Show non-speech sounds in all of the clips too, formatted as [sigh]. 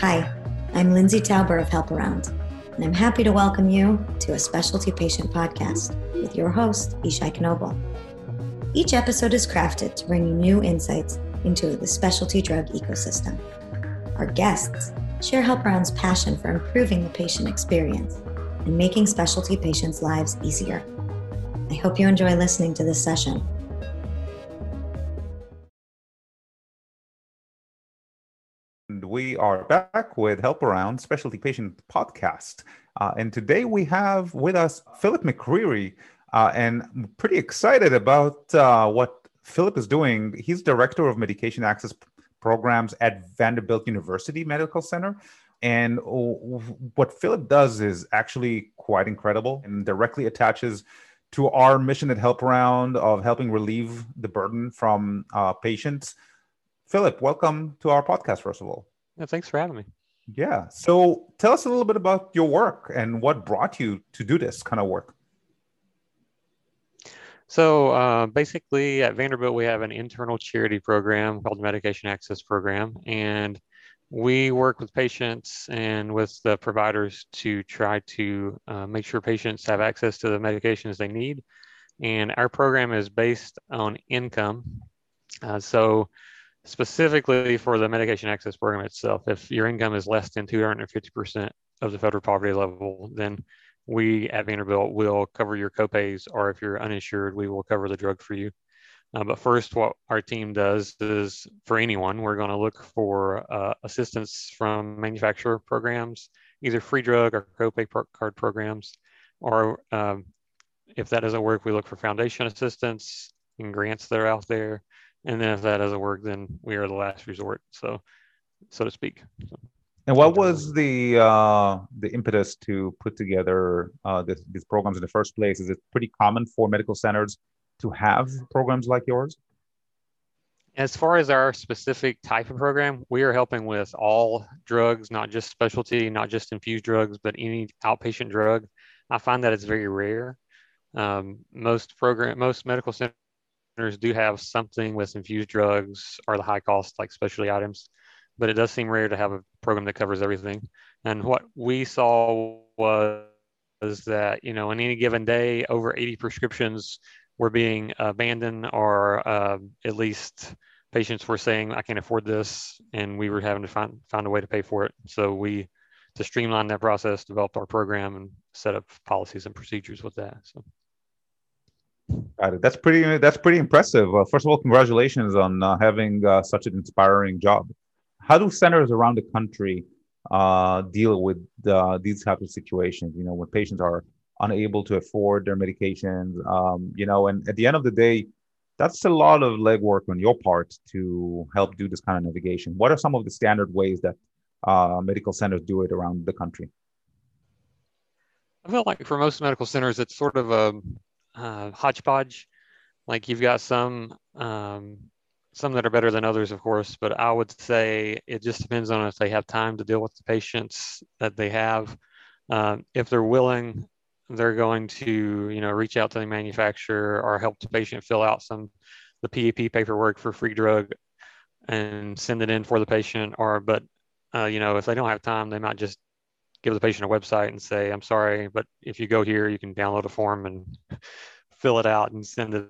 Hi, I'm Lindsay Tauber of Help Around, and I'm happy to welcome you to a specialty patient podcast with your host, Ishai Knobel. Each episode is crafted to bring you new insights into the specialty drug ecosystem. Our guests share Help Around's passion for improving the patient experience and making specialty patients' lives easier. I hope you enjoy listening to this session. We are back with Help Around Specialty Patient Podcast. Uh, and today we have with us Phillip McCreary. Uh, and I'm pretty excited about uh, what Phillip is doing. He's Director of Medication Access Programs at Vanderbilt University Medical Center. And what Phillip does is actually quite incredible and directly attaches to our mission at Help Around of helping relieve the burden from uh, patients. Phillip, welcome to our podcast, first of all. Yeah, thanks for having me. Yeah. So tell us a little bit about your work and what brought you to do this kind of work. So uh, basically, at Vanderbilt, we have an internal charity program called the Medication Access Program, and we work with patients and with the providers to try to uh, make sure patients have access to the medications they need. And our program is based on income. Uh, so specifically for the medication access program itself, if your income is less than 250% of the federal poverty level, then we at Vanderbilt will cover your copays, or if you're uninsured, we will cover the drug for you. Uh, but first, what our team does is for anyone, we're going to look for uh, assistance from manufacturer programs, either free drug or copay card programs, or um, if that doesn't work, we look for foundation assistance and grants that are out there and then if that doesn't work, then we are the last resort, so so to speak. So, and what was the uh, the impetus to put together uh, this, these programs in the first place? Is it pretty common for medical centers to have programs like yours? As far as our specific type of program, we are helping with all drugs, not just specialty, not just infused drugs, but any outpatient drug. I find that it's very rare. Um, most program, most medical centers centers do have something with infused drugs or the high cost like specialty items, but it does seem rare to have a program that covers everything. And what we saw was was that you know in any given day, over 80 prescriptions were being abandoned, or uh, at least patients were saying, "I can't afford this," and we were having to find find a way to pay for it. So we to streamline that process, developed our program and set up policies and procedures with that. So. Got it. That's pretty. That's pretty impressive. Uh, first of all, congratulations on uh, having uh, such an inspiring job. How do centers around the country uh, deal with these types of situations? You know, when patients are unable to afford their medications. Um, you know, and at the end of the day, that's a lot of legwork on your part to help do this kind of navigation. What are some of the standard ways that uh, medical centers do it around the country? I feel like for most medical centers, it's sort of a uh, hodgepodge. Like you've got some um, some that are better than others, of course, but I would say it just depends on if they have time to deal with the patients that they have. Um, if they're willing, they're going to you know reach out to the manufacturer or help the patient fill out some the PAP paperwork for free drug and send it in for the patient. Or but uh, you know if they don't have time, they might just give the patient a website and say, I'm sorry, but if you go here, you can download a form and [laughs] fill it out and send it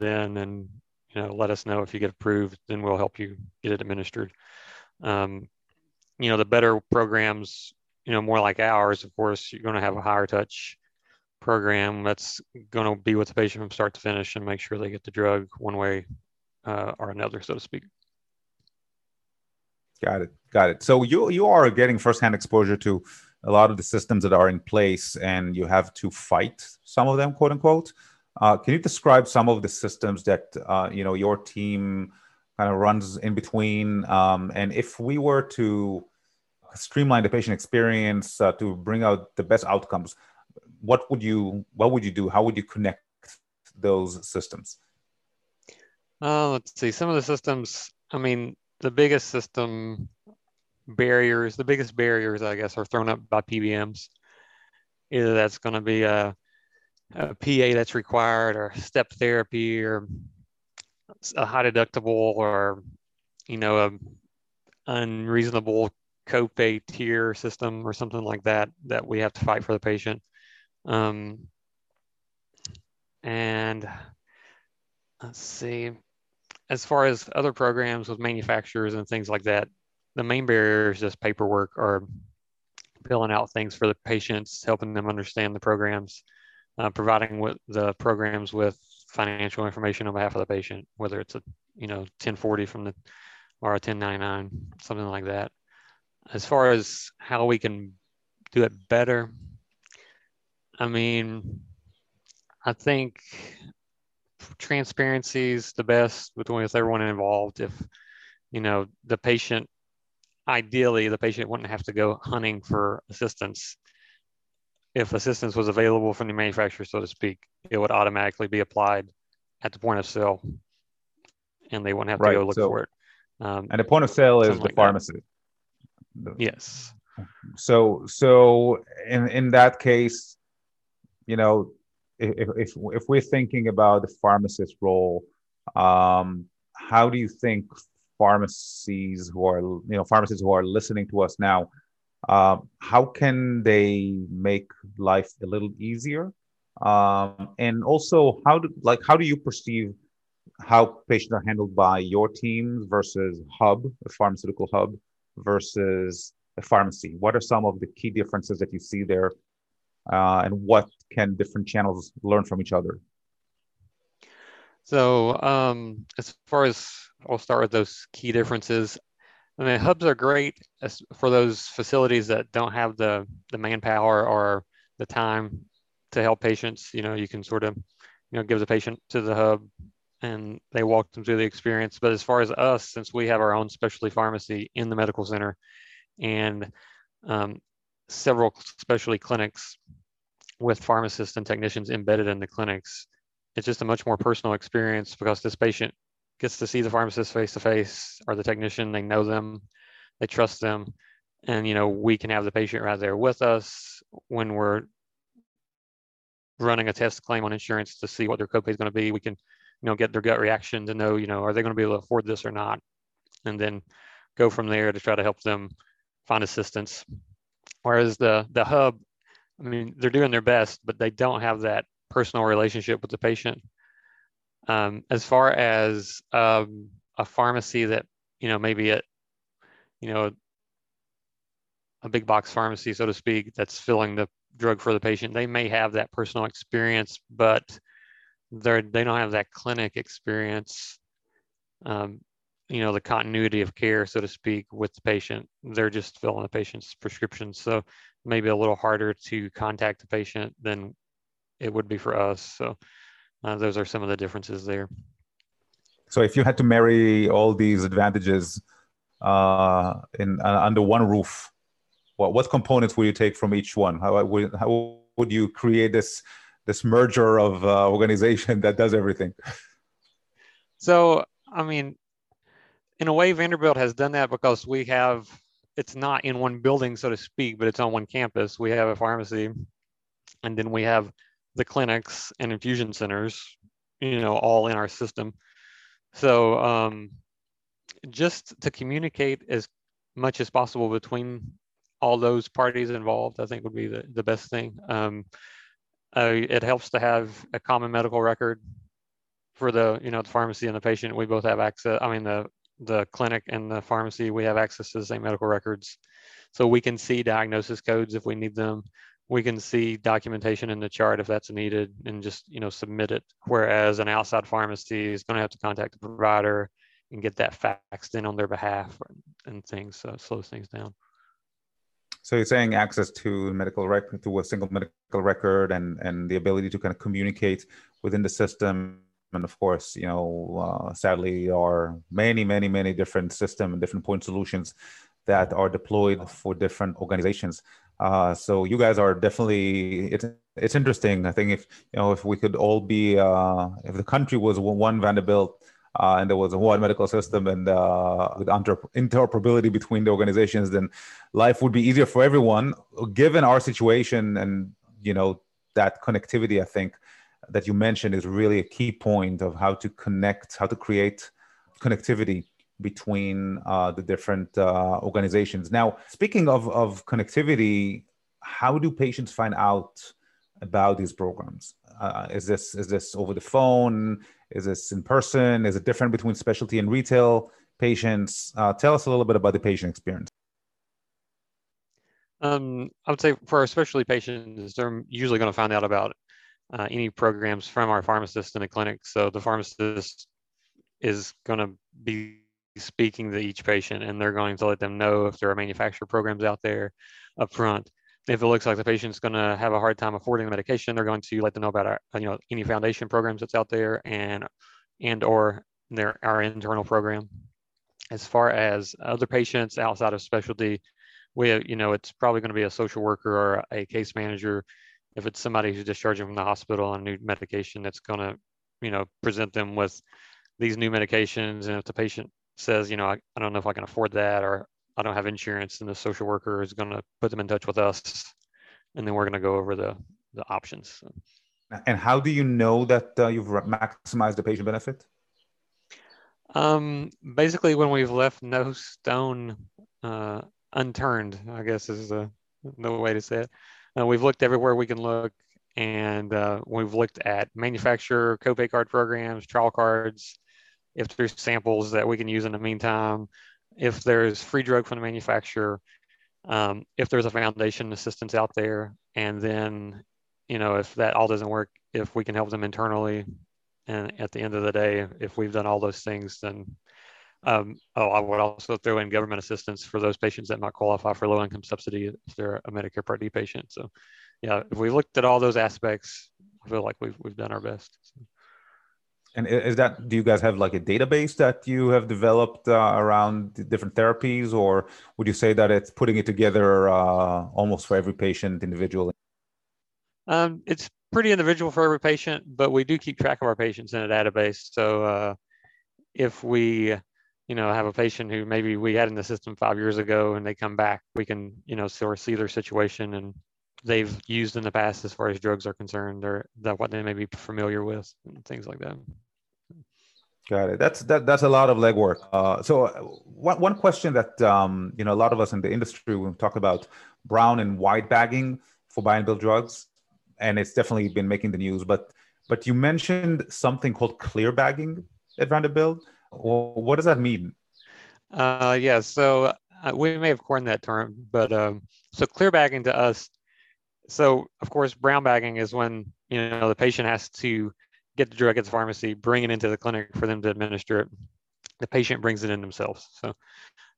in and you know let us know if you get approved then we'll help you get it administered. Um, you know the better programs you know more like ours of course you're going to have a higher touch program. That's going to be with the patient from start to finish and make sure they get the drug one way uh, or another so to speak Got it. Got it. So you you are getting firsthand exposure to a lot of the systems that are in place, and you have to fight some of them, quote unquote. Uh, can you describe some of the systems that uh, you know your team kind of runs in between? Um, and if we were to streamline the patient experience uh, to bring out the best outcomes, what would you what would you do? How would you connect those systems? Uh, let's see. Some of the systems. I mean, the biggest system barriers, the biggest barriers, I guess, are thrown up by PBMs. Either that's going to be a, a, PA that's required, or step therapy, or a high deductible, or you know, a unreasonable copay tier system or something like that that we have to fight for the patient. Um, and let's see, as far as other programs with manufacturers and things like that, the main barrier is just paperwork or filling out things for the patients, helping them understand the programs, uh, providing with the programs with financial information on behalf of the patient, whether it's a you know 1040 from the or a 1099, something like that. As far as how we can do it better, I mean, I think transparency is the best between with everyone involved. If you know the patient, ideally the patient wouldn't have to go hunting for assistance. If assistance was available from the manufacturer, so to speak, it would automatically be applied at the point of sale, and they wouldn't have to right. go look so, for it. Um, and the point of sale is the like pharmacy. Yes. So so in in that case, you know, if if we're thinking about the pharmacist role, um, how do you think pharmacies who are you know pharmacists who are listening to us now, uh, how can they make life a little easier? Um, and also, how do like how do you perceive how patients are handled by your teams versus hub, a pharmaceutical hub, versus a pharmacy? What are some of the key differences that you see there, uh, and what can different channels learn from each other? So, um, as far as I'll start with those key differences. I mean, hubs are great for those facilities that don't have the the manpower or the time to help patients. You know, you can sort of, you know, give the patient to the hub, and they walk them through the experience. But as far as us, since we have our own specialty pharmacy in the medical center and um, several specialty clinics with pharmacists and technicians embedded in the clinics, it's just a much more personal experience because this patient gets to see the pharmacist face to face or the technician. They know them, they trust them, and you know we can have the patient right there with us when we're running a test claim on insurance to see what their copay is going to be. We can you know, get their gut reaction to know, you know, are they going to be able to afford this or not? And then go from there to try to help them find assistance. Whereas the the hub, I mean, they're doing their best, but they don't have that personal relationship with the patient. Um, as far as um, a pharmacy that you know maybe at you know a big box pharmacy, so to speak, that's filling the drug for the patient, they may have that personal experience, but they're they don't have that clinic experience um, you know the continuity of care so to speak with the patient. They're just filling the patient's prescriptions so maybe a little harder to contact the patient than it would be for us. So uh, those are some of the differences there. So if you had to marry all these advantages uh, in uh, under one roof what, what components would you take from each one? How would, how would you create this this merger of uh, organization [laughs] that does everything. So, I mean, in a way, Vanderbilt has done that because we have it's not in one building, so to speak, but it's on one campus. We have a pharmacy, and then we have the clinics and infusion centers, you know, all in our system. So, um, just to communicate as much as possible between all those parties involved, I think would be the, the best thing. Um, uh, it helps to have a common medical record for the you know the pharmacy and the patient. We both have access. I mean the the clinic and the pharmacy we have access to the same medical records, so we can see diagnosis codes if we need them. We can see documentation in the chart if that's needed, and just you know submit it. Whereas an outside pharmacy is going to have to contact the provider and get that faxed in on their behalf and things. So slows things down. So you're saying access to medical record to a single medical record and and the ability to kind of communicate within the system and of course you know uh, sadly are many many many different system and different point solutions that are deployed for different organizations uh, so you guys are definitely it's it's interesting i think if you know if we could all be uh, if the country was one vanderbilt uh, and there was a one medical system and uh, with interoperability between the organizations, then life would be easier for everyone. Given our situation and you know that connectivity, I think that you mentioned is really a key point of how to connect, how to create connectivity between uh, the different uh, organizations. Now, speaking of, of connectivity, how do patients find out about these programs? Uh, is this is this over the phone? Is this in person? Is it different between specialty and retail patients? Uh, tell us a little bit about the patient experience. Um, I would say for our specialty patients, they're usually going to find out about uh, any programs from our pharmacist in the clinic. So the pharmacist is going to be speaking to each patient and they're going to let them know if there are manufacturer programs out there up front. If it looks like the patient's going to have a hard time affording the medication, they're going to let them know about our, you know, any foundation programs that's out there and and or their our internal program. As far as other patients outside of specialty, we you know it's probably going to be a social worker or a case manager. If it's somebody who's discharging from the hospital on new medication, that's going to you know present them with these new medications, and if the patient says, you know, I, I don't know if I can afford that or I don't have insurance, and the social worker is going to put them in touch with us, and then we're going to go over the the options. And how do you know that uh, you've maximized the patient benefit? Um, basically, when we've left no stone uh, unturned, I guess is the, the way to say it. Uh, we've looked everywhere we can look, and uh, we've looked at manufacturer copay card programs, trial cards, if there's samples that we can use in the meantime, if there's free drug from the manufacturer, um, if there's a foundation assistance out there, and then, you know, if that all doesn't work, if we can help them internally, and at the end of the day, if we've done all those things, then um, oh, I would also throw in government assistance for those patients that might qualify for low income subsidy if they're a Medicare Part D patient. So, yeah, if we looked at all those aspects, I feel like we've we've done our best. So. And is that do you guys have like a database that you have developed uh, around different therapies, or would you say that it's putting it together uh, almost for every patient individually? Um, it's pretty individual for every patient, but we do keep track of our patients in a database. So uh, if we, you know, have a patient who maybe we had in the system five years ago and they come back, we can, you know, sort of see their situation and they've used in the past as far as drugs are concerned or that what they may be familiar with and things like that. Got it. That's that, that's a lot of legwork. Uh, so uh, one, one question that um, you know a lot of us in the industry we talk about brown and white bagging for buy and bill drugs and it's definitely been making the news but but you mentioned something called clear bagging at vanderbilt what does that mean uh, yeah so uh, we may have coined that term but um, so clear bagging to us so of course, brown bagging is when you know the patient has to get the drug at the pharmacy, bring it into the clinic for them to administer it. The patient brings it in themselves. So,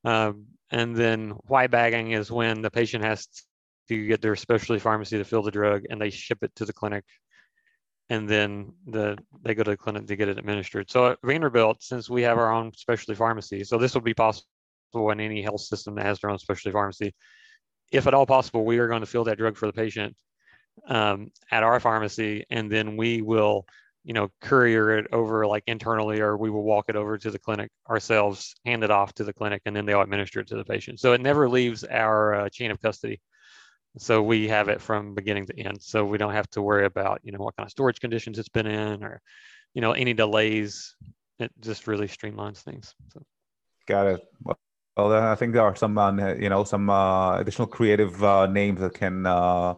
um, and then white bagging is when the patient has to get their specialty pharmacy to fill the drug and they ship it to the clinic and then the they go to the clinic to get it administered. So at Vanderbilt, since we have our own specialty pharmacy, so this would be possible in any health system that has their own specialty pharmacy if at all possible, we are going to fill that drug for the patient um, at our pharmacy, and then we will, you know, courier it over like internally, or we will walk it over to the clinic ourselves, hand it off to the clinic, and then they'll administer it to the patient. So it never leaves our uh, chain of custody. So we have it from beginning to end. So we don't have to worry about, you know, what kind of storage conditions it's been in, or, you know, any delays. It just really streamlines things. So. Got it. Well, well, I think there are some, uh, you know, some uh, additional creative uh, names that can uh,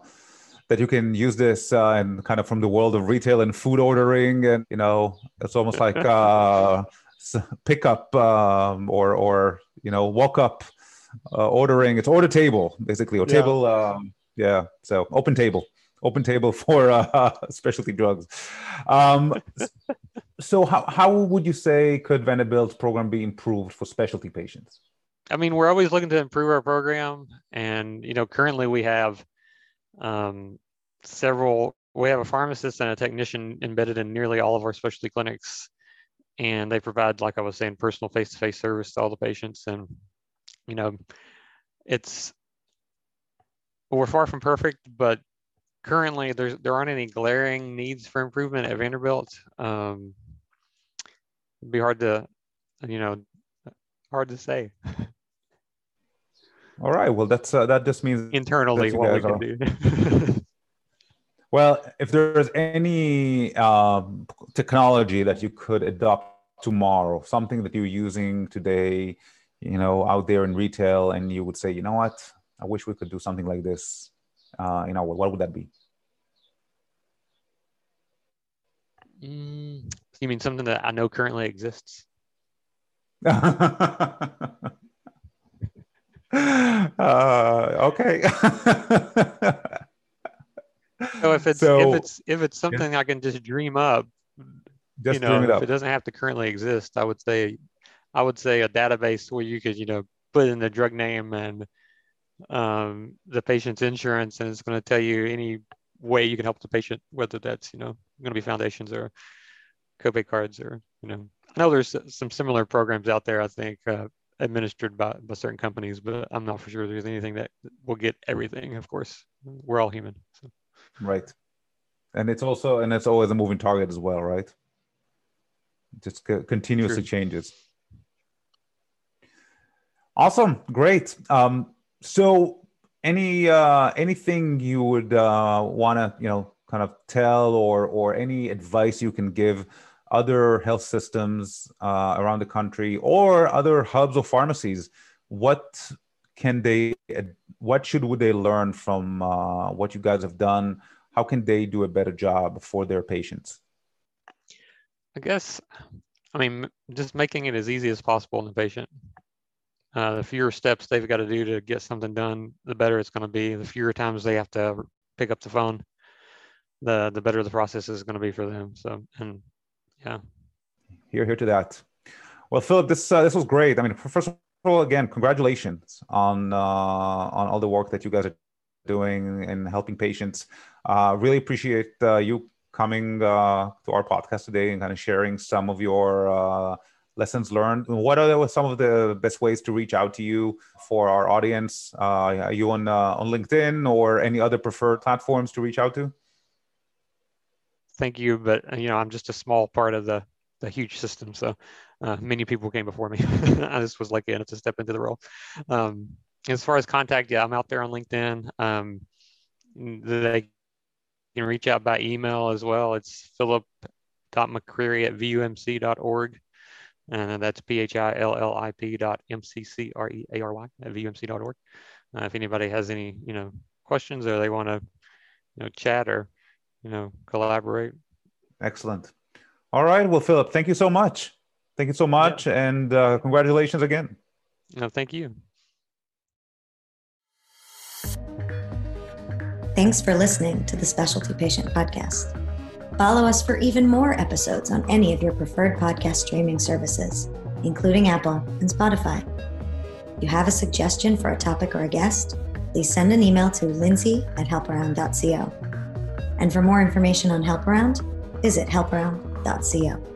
that you can use this uh, and kind of from the world of retail and food ordering, and you know, it's almost like [laughs] uh, pickup um, or or you know, walk up ordering. It's order table basically, or yeah. table. Um, yeah, so open table, open table [laughs] for uh, [laughs] specialty drugs. Um, so, how how would you say could Vanderbilt's program be improved for specialty patients? I mean, we're always looking to improve our program, and you know, currently we have um, several. We have a pharmacist and a technician embedded in nearly all of our specialty clinics, and they provide, like I was saying, personal face-to-face service to all the patients. And you know, it's we're far from perfect, but currently there's there aren't any glaring needs for improvement at Vanderbilt. Um, it'd be hard to, you know, hard to say. All right. Well, that's uh, that just means internally what we can are... do. [laughs] well, if there's any um, technology that you could adopt tomorrow, something that you're using today, you know, out there in retail, and you would say, you know what, I wish we could do something like this uh, our world, what would that be? Mm, you mean something that I know currently exists? [laughs] uh, okay. so if it's so, if it's if it's something yeah. I can just dream up, just you know, if up. it doesn't have to currently exist, I would say I would say a database where you could, you know, put in the drug name and um, the patient's insurance, and it's going to tell you any way you can help the patient, whether that's, you know, going to be foundations or copay cards or, you know, I know there's some similar programs out there, I think, uh, administered by, by certain companies, but I'm not for sure there's anything that will get everything. Of course, we're all human. So. Right. And it's also, and it's always a moving target as well, right? Just c- continuously True. changes. Awesome. Great. Um, so any uh, anything you would uh, want to you know kind of tell or or any advice you can give other health systems uh, around the country or other hubs or pharmacies what can they what should would they learn from uh, what you guys have done how can they do a better job for their patients i guess i mean just making it as easy as possible on the patient uh, the fewer steps they've got to do to get something done, the better it's going to be. The fewer times they have to pick up the phone, the the better the process is going to be for them. So, and yeah, hear, hear to that. Well, Phillip, this uh, this was great. I mean, first of all, again, congratulations on uh, on all the work that you guys are doing and helping patients. Uh, really appreciate uh, you coming uh, to our podcast today and kind of sharing some of your uh, lessons learned. What are some of the best ways to reach out to you for our audience? Uh, are you on uh, on LinkedIn or any other preferred platforms to reach out to? Thank you, but you know I'm just a small part of the the huge system. So uh, many people came before me. [laughs] I just was lucky enough to step into the role. Um, as far as contact, yeah, I'm out there on LinkedIn. Um, they can reach out by email as well. It's phillip.mccreary at vumc.org. And that's P-H-I-L-L-I-P dot M-C-C-R-E-A-R-Y at vumc.org. Uh, if anybody has any, you know, questions or they want to, you know, chat or, you know, collaborate. Excellent. All right. Well, Phillip, thank you so much. Thank you so much. Yeah. And uh, congratulations again. No, thank you. Thanks for listening to the Specialty Patient Podcast. Follow us for even more episodes on any of your preferred podcast streaming services, including Apple and Spotify. If you have a suggestion for a topic or a guest, please send an email to lindsay at helparound.co. And for more information on HelpAround, visit helparound.co.